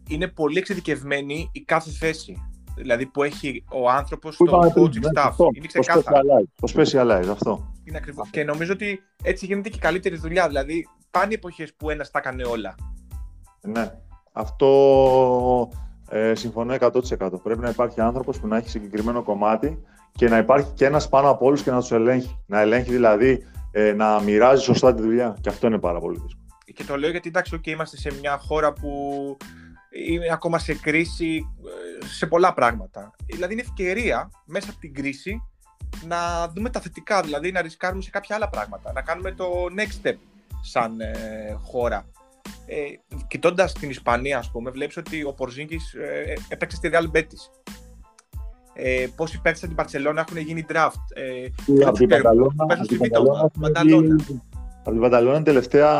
είναι πολύ εξειδικευμένη η κάθε θέση. Δηλαδή που έχει ο άνθρωπος στο coaching ναι, staff. είναι ξεκάθαρο. Το specialize, αυτό. Είναι ακριβώς. Και νομίζω ότι έτσι γίνεται και καλύτερη δουλειά. Δηλαδή, πάνε εποχές που ένας τα έκανε όλα. Ναι. Αυτό ε, συμφωνώ 100%. Πρέπει να υπάρχει άνθρωπος που να έχει συγκεκριμένο κομμάτι και να υπάρχει και ένας πάνω από όλους και να τους ελέγχει. Να ελέγχει δηλαδή ε, να μοιράζει σωστά τη δουλειά. Και αυτό είναι πάρα πολύ δύσκολο. Και το λέω γιατί εντάξει, okay, είμαστε σε μια χώρα που είναι ακόμα σε κρίση ε, σε πολλά πράγματα. Δηλαδή είναι ευκαιρία μέσα από την κρίση να δούμε τα θετικά, δηλαδή να ρισκάρουμε σε κάποια άλλα πράγματα, να κάνουμε το next step σαν ε, χώρα. Ε, Κοιτώντας την Ισπανία, ας πούμε, βλέπεις ότι ο Πορζίνκη ε, έπαιξε στη Real Betis. Ε, πόσοι παίκτες από την Παρσελόνα έχουν γίνει draft. Ε, από την Από την Πανταλώνα τελευταία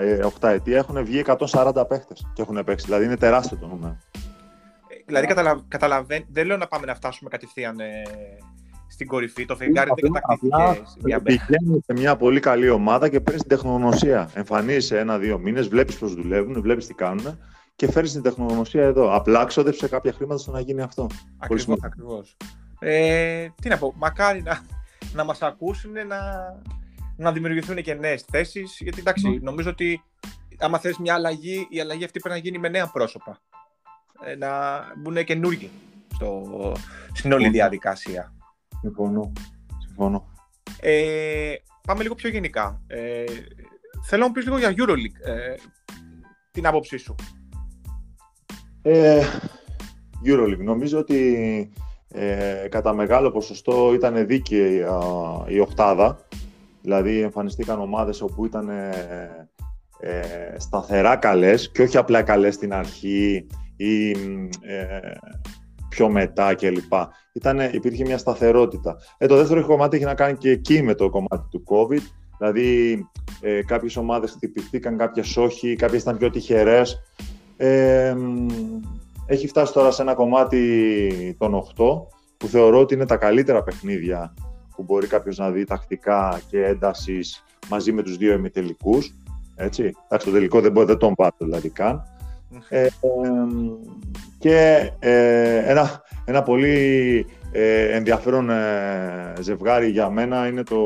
ε, 8 ετία έχουν βγει 140 παίχτες και έχουν παίξει. Δηλαδή είναι τεράστιο το νούμερο. Ε, δηλαδή καταλαβαίνω, δεν λέω να πάμε να φτάσουμε κατευθείαν ε, στην κορυφή. Το φεγγάρι δεν κατακτήθηκε. Πηγαίνεις σε μια πολύ καλή ομάδα και παίρνεις την τεχνογνωσία. Εμφανίζεσαι ένα-δύο μήνες, βλέπεις πώς δουλεύουν, βλέπεις τι κάνουν και φέρνει την τεχνογνωσία εδώ. Απλά ξόδεψε κάποια χρήματα στο να γίνει αυτό. Ακριβώς, ακριβώς. Ε, τι να πω, μακάρι να, να μας ακούσουν, να, να δημιουργηθούν και νέες θέσεις. Γιατί εντάξει, νομίζω ότι άμα θες μια αλλαγή, η αλλαγή αυτή πρέπει να γίνει με νέα πρόσωπα. Ε, να μπουν καινούργοι στο, στην όλη διαδικασία. Συμφωνώ. Συμφωνώ. Ε, πάμε λίγο πιο γενικά. Ε, θέλω να μου πεις λίγο για EuroLeague. Ε, την άποψή σου. Ε, EuroLeague. Νομίζω ότι ε, κατά μεγάλο ποσοστό ήταν δίκαιη η οκτάδα. Δηλαδή εμφανιστήκαν ομάδες όπου ήταν ε, ε, σταθερά καλές και όχι απλά καλές στην αρχή ή ε, πιο μετά κλπ. Ήτανε, υπήρχε μια σταθερότητα. Ε, το δεύτερο κομμάτι έχει να κάνει και εκεί με το κομμάτι του COVID. Δηλαδή, ε, κάποιες ομάδες χτυπηθήκαν, κάποιες όχι, κάποιες ήταν πιο τυχερές. Ε, έχει φτάσει τώρα σε ένα κομμάτι των 8, που θεωρώ ότι είναι τα καλύτερα παιχνίδια που μπορεί κάποιος να δει τακτικά και έντασης μαζί με τους δύο εμιτελικούς. Έτσι. Εντάξει, το τελικό δεν, μπορεί, δεν τον πάρει δηλαδή καν. Ε, και ε, ένα, ένα πολύ ε, ενδιαφέρον ε, ζευγάρι για μένα είναι το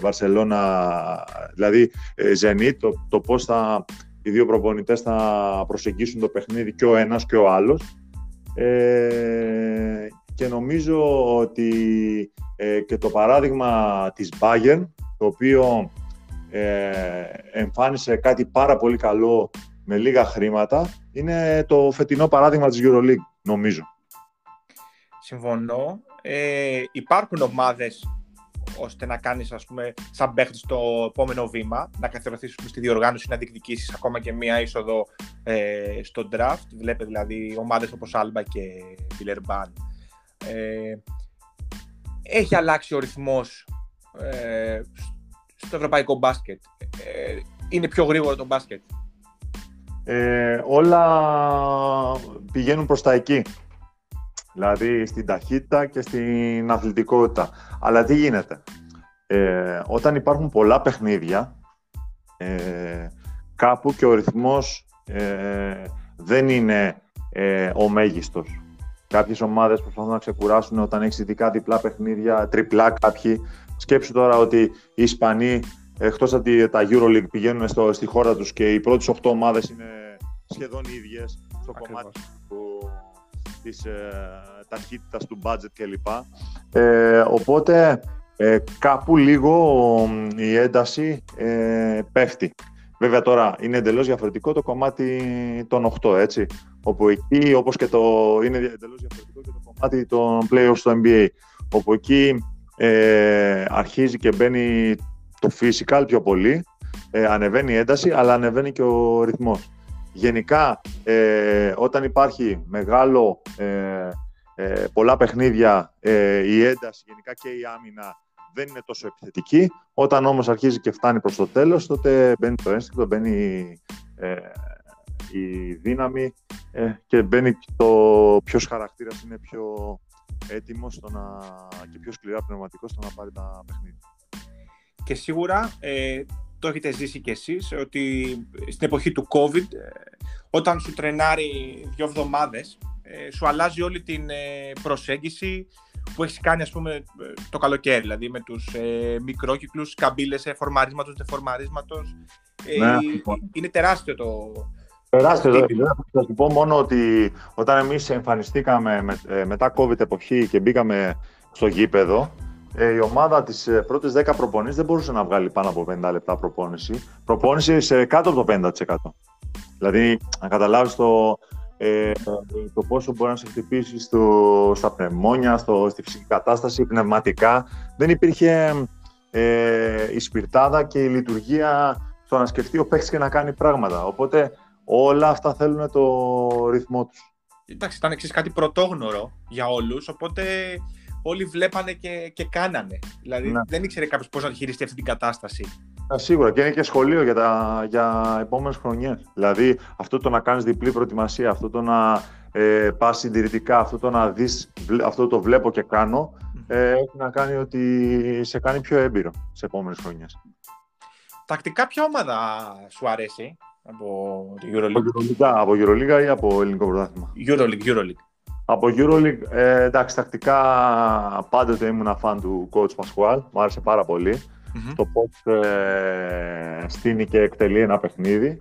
Βαρσελόνα, δηλαδή Zenit, το, το πώς θα, οι δύο προπονητές θα προσεγγίσουν το παιχνίδι και ο ένας και ο άλλος. Και νομίζω ότι και το παράδειγμα της Bayern, το οποίο εμφάνισε κάτι πάρα πολύ καλό με λίγα χρήματα είναι το φετινό παράδειγμα της EuroLeague, νομίζω. Συμφωνώ. Ε, υπάρχουν ομάδες ώστε να κάνεις, ας πούμε, σαν παίχτης το επόμενο βήμα, να καθιερωθείς στη διοργάνωση, να διεκδικήσεις ακόμα και μία είσοδο ε, στο draft. Βλέπετε δηλαδή ομάδες όπως Alba και Villerban. Ε, έχει αλλάξει ο ρυθμός ε, στο ευρωπαϊκό μπάσκετ. Ε, είναι πιο γρήγορο το μπάσκετ ε, όλα πηγαίνουν προς τα εκεί. Δηλαδή στην ταχύτητα και στην αθλητικότητα. Αλλά τι γίνεται; Ε, όταν υπάρχουν πολλά παιχνίδια, ε, κάπου και ο ρυθμός ε, δεν είναι ε, ο μέγιστος. Κάποιες ομάδες προσπαθούν να ξεκουράσουν όταν έχεις ειδικά διπλά παιχνίδια, τριπλά κάποιοι. Σκέψου τώρα ότι οι Ισπανοί εκτός από τα EuroLeague πηγαίνουν στο, στη χώρα τους και οι πρώτες 8 ομάδες είναι σχεδόν ίδιες στο κομμάτι του, της ε, ταχύτητας του budget κλπ. Ε, οπότε ε, κάπου λίγο η ένταση ε, πέφτει. Βέβαια τώρα είναι εντελώς διαφορετικό το κομμάτι των 8, έτσι. Όπου εκεί, όπως και το, είναι εντελώς διαφορετικό και το κομμάτι των playoffs στο NBA. Όπου εκεί ε, αρχίζει και μπαίνει το physical πιο πολύ, ε, ανεβαίνει η ένταση, αλλά ανεβαίνει και ο ρυθμός. Γενικά, ε, όταν υπάρχει μεγάλο, ε, ε πολλά παιχνίδια, ε, η ένταση, γενικά και η άμυνα δεν είναι τόσο επιθετική. Όταν όμως αρχίζει και φτάνει προς το τέλος, τότε μπαίνει το ένστικτο, μπαίνει ε, η δύναμη ε, και μπαίνει το ποιος χαρακτήρας είναι πιο έτοιμος στο να, και πιο σκληρά πνευματικός στο να πάρει τα παιχνίδια. Και σίγουρα ε, το έχετε ζήσει κι εσείς ότι στην εποχή του COVID ε, όταν σου τρενάρει δύο εβδομάδες ε, σου αλλάζει όλη την ε, προσέγγιση που έχεις κάνει ας πούμε το καλοκαίρι, δηλαδή με τους ε, μικρόκυκλους, καμπύλες ε, φορμαρίσματος, δεφορμαρίσματος. Ναι. είναι τεράστιο το... Τεράστιο. Το... Θα σου πω μόνο ότι όταν εμείς εμφανιστήκαμε με, μετά COVID εποχή και μπήκαμε στο γήπεδο, η ομάδα τις πρώτες 10 προπονήσεις δεν μπορούσε να βγάλει πάνω από 50 λεπτά προπόνηση. Προπόνηση σε κάτω από το 50%. Δηλαδή, να καταλάβεις το, ε, το πόσο μπορεί να σε χτυπήσει στο, στα πνευμόνια, στο, στη φυσική κατάσταση, πνευματικά. Δεν υπήρχε ε, η σπιρτάδα και η λειτουργία στο να σκεφτεί ο παίκτης και να κάνει πράγματα. Οπότε όλα αυτά θέλουν το ρυθμό τους. Εντάξει, ήταν εξής κάτι πρωτόγνωρο για όλους, οπότε όλοι βλέπανε και, και κάνανε. Δηλαδή ναι. δεν ήξερε κάποιος πώς να χειριστεί αυτή την κατάσταση. Σίγουρα και είναι και σχολείο για, τα, για επόμενες χρονιές. Δηλαδή αυτό το να κάνεις διπλή προετοιμασία, αυτό το να ε, πας συντηρητικά, αυτό το να δεις, αυτό το βλέπω και κάνω, ε, έχει να κάνει ότι σε κάνει πιο έμπειρο σε επόμενες χρονιές. Τακτικά, ποια ομάδα σου αρέσει από τη Euroleague; Από Euroleague, ή από ελληνικό πρωτάθλημα; Euroleague, Euroleague. Από Euroleague, ε, εντάξει, τακτικά πάντοτε ήμουν φαν του coach Pasquale, μου άρεσε πάρα πολύ mm-hmm. το πώς ε, στείνει και εκτελεί ένα παιχνίδι.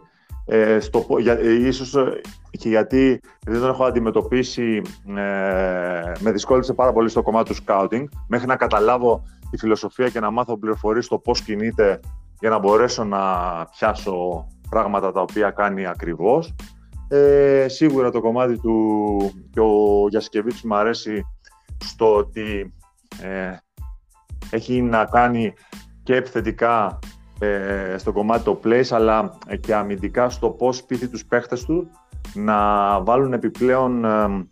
Ε, στο, για, ε, ίσως ε, και γιατί δεν τον έχω αντιμετωπίσει, ε, με δυσκόλυψε πάρα πολύ στο κομμάτι του scouting, μέχρι να καταλάβω τη φιλοσοφία και να μάθω πληροφορίες στο πώς κινείται για να μπορέσω να πιάσω πράγματα τα οποία κάνει ακριβώς. Ε, σίγουρα το κομμάτι του και ο Γιασκεβίτσης μου αρέσει στο ότι ε, έχει να κάνει και επιθετικά ε, στο κομμάτι το place, αλλά και αμυντικά στο πώς πείθει τους παίχτες του να βάλουν επιπλέον ε,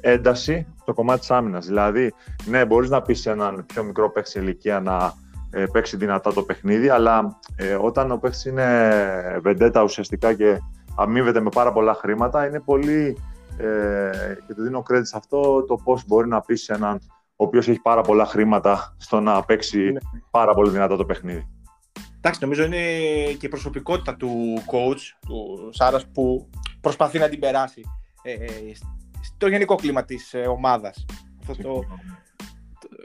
ένταση στο κομμάτι της άμυνας. Δηλαδή, ναι, μπορείς να πεις σε έναν πιο μικρό παίχτη ηλικία να ε, παίξει δυνατά το παιχνίδι, αλλά ε, όταν ο παίχτης είναι βεντέτα ουσιαστικά και αμείβεται με πάρα πολλά χρήματα, είναι πολύ, ε, και το δίνω credit σε αυτό, το πώς μπορεί να πεις σε έναν ο οποίος έχει πάρα πολλά χρήματα στο να παίξει ναι. πάρα πολύ δυνατά το παιχνίδι. Εντάξει, νομίζω είναι και η προσωπικότητα του coach, του Σάρας, που προσπαθεί να την περάσει ε, ε στο γενικό κλίμα της ε, ομάδας. Αυτό το,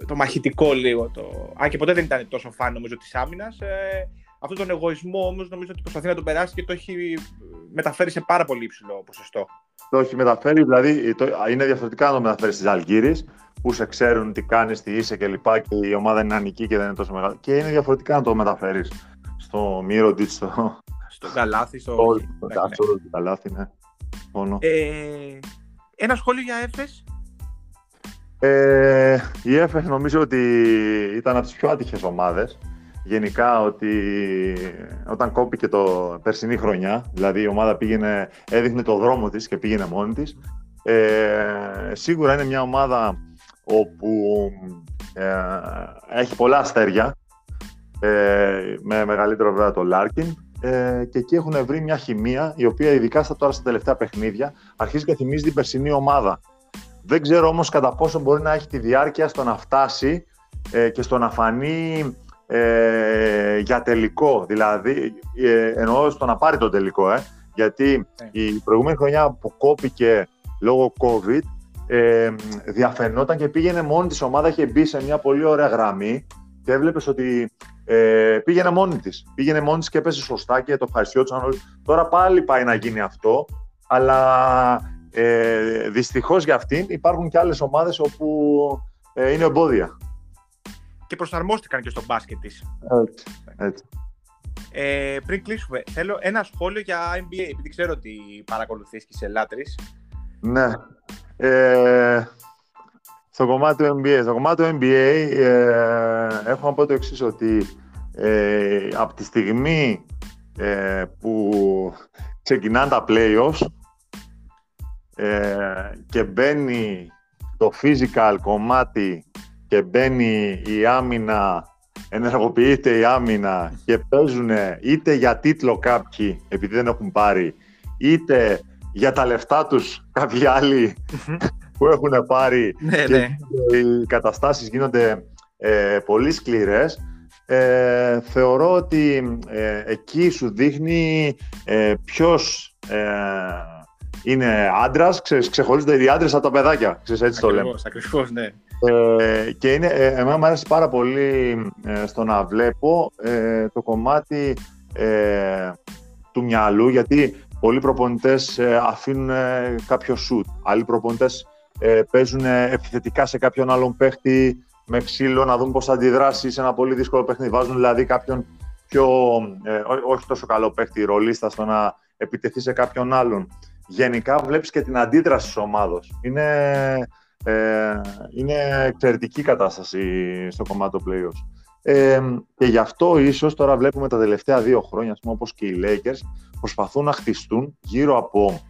το, μαχητικό λίγο. Το... Αν και ποτέ δεν ήταν τόσο φαν νομίζω της άμυνας. Ε, αυτόν τον εγωισμό όμως νομίζω ότι προσπαθεί να τον περάσει και το έχει μεταφέρει σε πάρα πολύ υψηλό ποσοστό. Το έχει μεταφέρει, δηλαδή το, είναι διαφορετικά να το μεταφέρει στις Αλγύρες που σε ξέρουν τι κάνεις, τι είσαι κλπ. Και, και η ομάδα είναι ανική και δεν είναι τόσο μεγάλη. Και είναι διαφορετικά να το μεταφέρεις στο Μύρο στο. Στο Καλάθι, στο. Στο ναι. Καλάθι, ναι. Μόνο. Ε, ένα σχόλιο για Έφες. Ε, η Έφες νομίζω ότι ήταν από τις πιο άτυχες ομάδες. Γενικά ότι όταν κόπηκε το περσινή χρονιά, δηλαδή η ομάδα πήγαινε, έδειχνε το δρόμο της και πήγαινε μόνη της, ε, σίγουρα είναι μια ομάδα όπου ε, έχει πολλά αστέρια, ε, με μεγαλύτερο βέβαια το Λάρκιν, ε, και εκεί έχουν βρει μια χημεία, η οποία ειδικά στα τώρα στα τελευταία παιχνίδια αρχίζει και θυμίζει την περσινή ομάδα. Δεν ξέρω όμως κατά πόσο μπορεί να έχει τη διάρκεια στο να φτάσει ε, και στο να φανεί ε, για τελικό. Δηλαδή, ε, εννοώ στο να πάρει το τελικό, ε, γιατί η προηγούμενη χρονιά που κόπηκε λόγω COVID, ε, διαφαινόταν και πήγαινε μόνη της ομάδα, είχε μπει σε μια πολύ ωραία γραμμή και έβλεπες ότι ε, πήγαινε μόνη της. Πήγαινε μόνη της και έπεσε σωστά και το ευχαριστιόταν όλοι. Τώρα πάλι πάει να γίνει αυτό, αλλά ε, δυστυχώς για αυτήν υπάρχουν και άλλες ομάδες όπου ε, είναι εμπόδια. Και προσαρμόστηκαν και στο μπάσκετ της. Έτσι, έτσι. Ε, πριν κλείσουμε, θέλω ένα σχόλιο για NBA, επειδή ξέρω ότι παρακολουθείς και σε λάτρεις. Ναι. Ε, στο κομμάτι του NBA, στο κομμάτι του NBA ε, έχω να πω το εξής ότι ε, από τη στιγμή ε, που ξεκινάνε τα playoffs ε, και μπαίνει το physical κομμάτι και και μπαίνει η άμυνα, ενεργοποιείται η άμυνα και παίζουν είτε για τίτλο κάποιοι επειδή δεν έχουν πάρει, είτε για τα λεφτά τους κάποιοι άλλοι που έχουν πάρει ναι, και ναι. οι καταστάσεις γίνονται ε, πολύ σκληρές. Ε, θεωρώ ότι ε, εκεί σου δείχνει ε, ποιος ε, είναι άντρας, ξε, ξεχωρίζονται οι άντρες από τα παιδάκια, ξέρεις, έτσι το λέμε. Ακριβώς, ναι. Ε, και είναι, ε, εμένα μου αρέσει πάρα πολύ ε, στο να βλέπω ε, το κομμάτι ε, του μυαλού, γιατί πολλοί προπονητές ε, αφήνουν κάποιο σουτ, άλλοι προπονητές παίζουν επιθετικά σε κάποιον άλλον παίχτη με ξύλο να δουν πώς θα αντιδράσει σε ένα πολύ δύσκολο παιχνίδι. Βάζουν δηλαδή κάποιον πιο, όχι τόσο καλό παίχτη, ρολίστα, στο να επιτεθεί σε κάποιον άλλον. Γενικά βλέπεις και την αντίδραση της ομάδος. Είναι ε, είναι εξαιρετική κατάσταση στο κομμάτι του playoffs. Ε, και γι' αυτό ίσως τώρα βλέπουμε τα τελευταία δύο χρόνια, ας πούμε, όπως και οι Lakers, προσπαθούν να χτιστούν γύρω από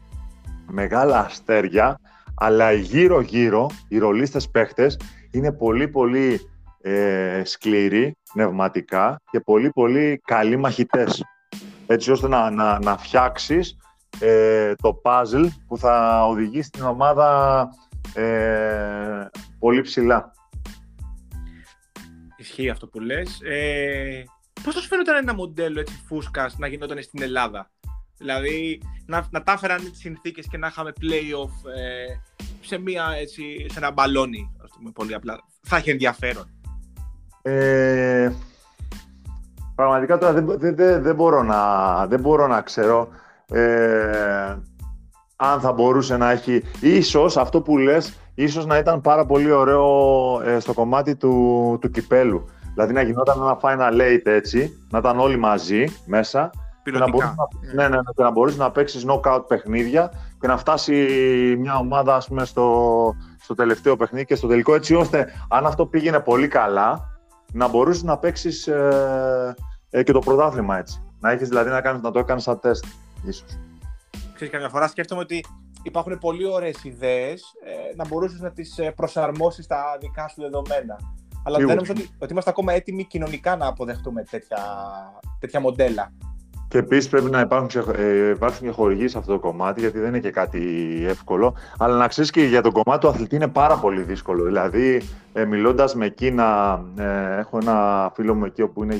μεγάλα αστέρια, αλλά γύρω-γύρω οι ρολίστες παίχτες είναι πολύ πολύ ε, σκληροί πνευματικά και πολύ πολύ καλοί μαχητές. Έτσι ώστε να, να, να φτιάξεις ε, το puzzle που θα οδηγήσει την ομάδα ε, πολύ ψηλά. Ισχύει αυτό που λες. Ε, πώς θα σου φαίνονταν ένα μοντέλο έτσι φούσκας να γινόταν στην Ελλάδα; Δηλαδή να, να τα έφεραν τις συνθήκες και να είχαμε play-off ε, σε, μια, έτσι, σε ένα μπαλόνι, ας πούμε, πολύ απλά. Θα έχει ενδιαφέρον. Ε, πραγματικά τώρα δεν, δεν, δεν, μπορώ, να, δεν μπορώ να ξέρω. Ε, αν θα μπορούσε να έχει, ίσως αυτό που λες, ίσως να ήταν πάρα πολύ ωραίο ε, στο κομμάτι του, του κυπέλου. Δηλαδή να γινόταν ένα final eight έτσι, να ήταν όλοι μαζί μέσα και να, μπορείς να, ναι, ναι, ναι, και να μπορείς να παίξεις knockout παιχνίδια και να φτάσει μια ομάδα ας πούμε, στο, στο τελευταίο παιχνίδι και στο τελικό έτσι ώστε αν αυτό πήγαινε πολύ καλά να μπορείς να παίξεις ε, ε, και το πρωτάθλημα έτσι. Να έχεις δηλαδή να, κάνεις, να το έκανες σαν τεστ ίσως ξέρεις, καμιά φορά σκέφτομαι ότι υπάρχουν πολύ ωραίες ιδέες ε, να μπορούσες να τις ε, προσαρμόσεις στα δικά σου δεδομένα. Αλλά δεν νομίζω ότι, ότι είμαστε ακόμα έτοιμοι κοινωνικά να αποδεχτούμε τέτοια, τέτοια μοντέλα. Και επίσης πρέπει να υπάρχουν, ε, υπάρχουν και χορηγοί σε αυτό το κομμάτι, γιατί δεν είναι και κάτι εύκολο. Αλλά να ξέρεις και για το κομμάτι του αθλητή είναι πάρα πολύ δύσκολο. Δηλαδή, ε, μιλώντας με εκείνα, ε, έχω ένα φίλο μου εκεί που είναι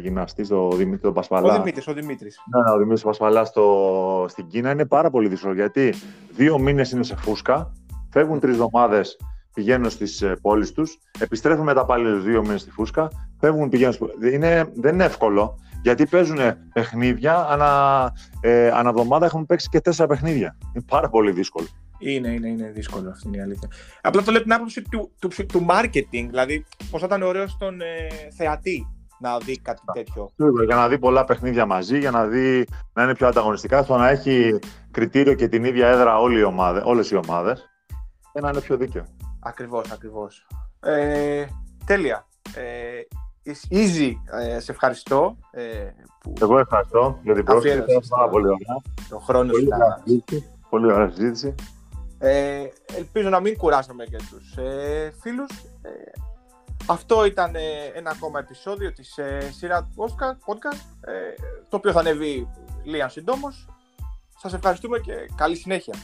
γυμναστής, ο Δημήτρη τον Πασπαλά. Ο Δημήτρης, ο Δημήτρης. Ναι, ναι, ο Δημήτρης Πασπαλά στο, στην Κίνα είναι πάρα πολύ δύσκολο. Γιατί δύο μήνες είναι σε φούσκα, φεύγουν τρεις εβδομάδες, πηγαίνουν στις ε, πόλεις τους, επιστρέφουν μετά πάλι δύο μήνες στη φούσκα, φεύγουν, πηγαίνουν. Είναι, δεν είναι εύκολο. Γιατί παίζουν παιχνίδια, ανα, ε, εβδομάδα έχουν παίξει και τέσσερα παιχνίδια. Είναι πάρα πολύ δύσκολο. Είναι, είναι, είναι δύσκολο αυτή είναι η αλήθεια. Απλά το λέω την άποψη του, του, του, marketing, δηλαδή πώς θα ήταν ωραίο στον ε, θεατή να δει κάτι τέτοιο. Για να δει πολλά παιχνίδια μαζί, για να δει να είναι πιο ανταγωνιστικά, στο να έχει κριτήριο και την ίδια έδρα όλοι οι ομάδες, όλες οι ομάδες και να είναι πιο δίκαιο. Ακριβώς, ακριβώς. Ε, τέλεια. Ε, Easy, ε, σε ευχαριστώ. Ε, που Εγώ ευχαριστώ για την πρόσκληση. Πάρα πολύ ωραία. Το χρόνο πολύ, ωραία πολύ ωραία συζήτηση. Ε, ελπίζω να μην κουράσαμε και τους ε, φίλους. Ε, αυτό ήταν ένα ακόμα επεισόδιο της ε, σειρά podcast, το οποίο θα ανέβει λίγα συντόμως. Σας ευχαριστούμε και καλή συνέχεια.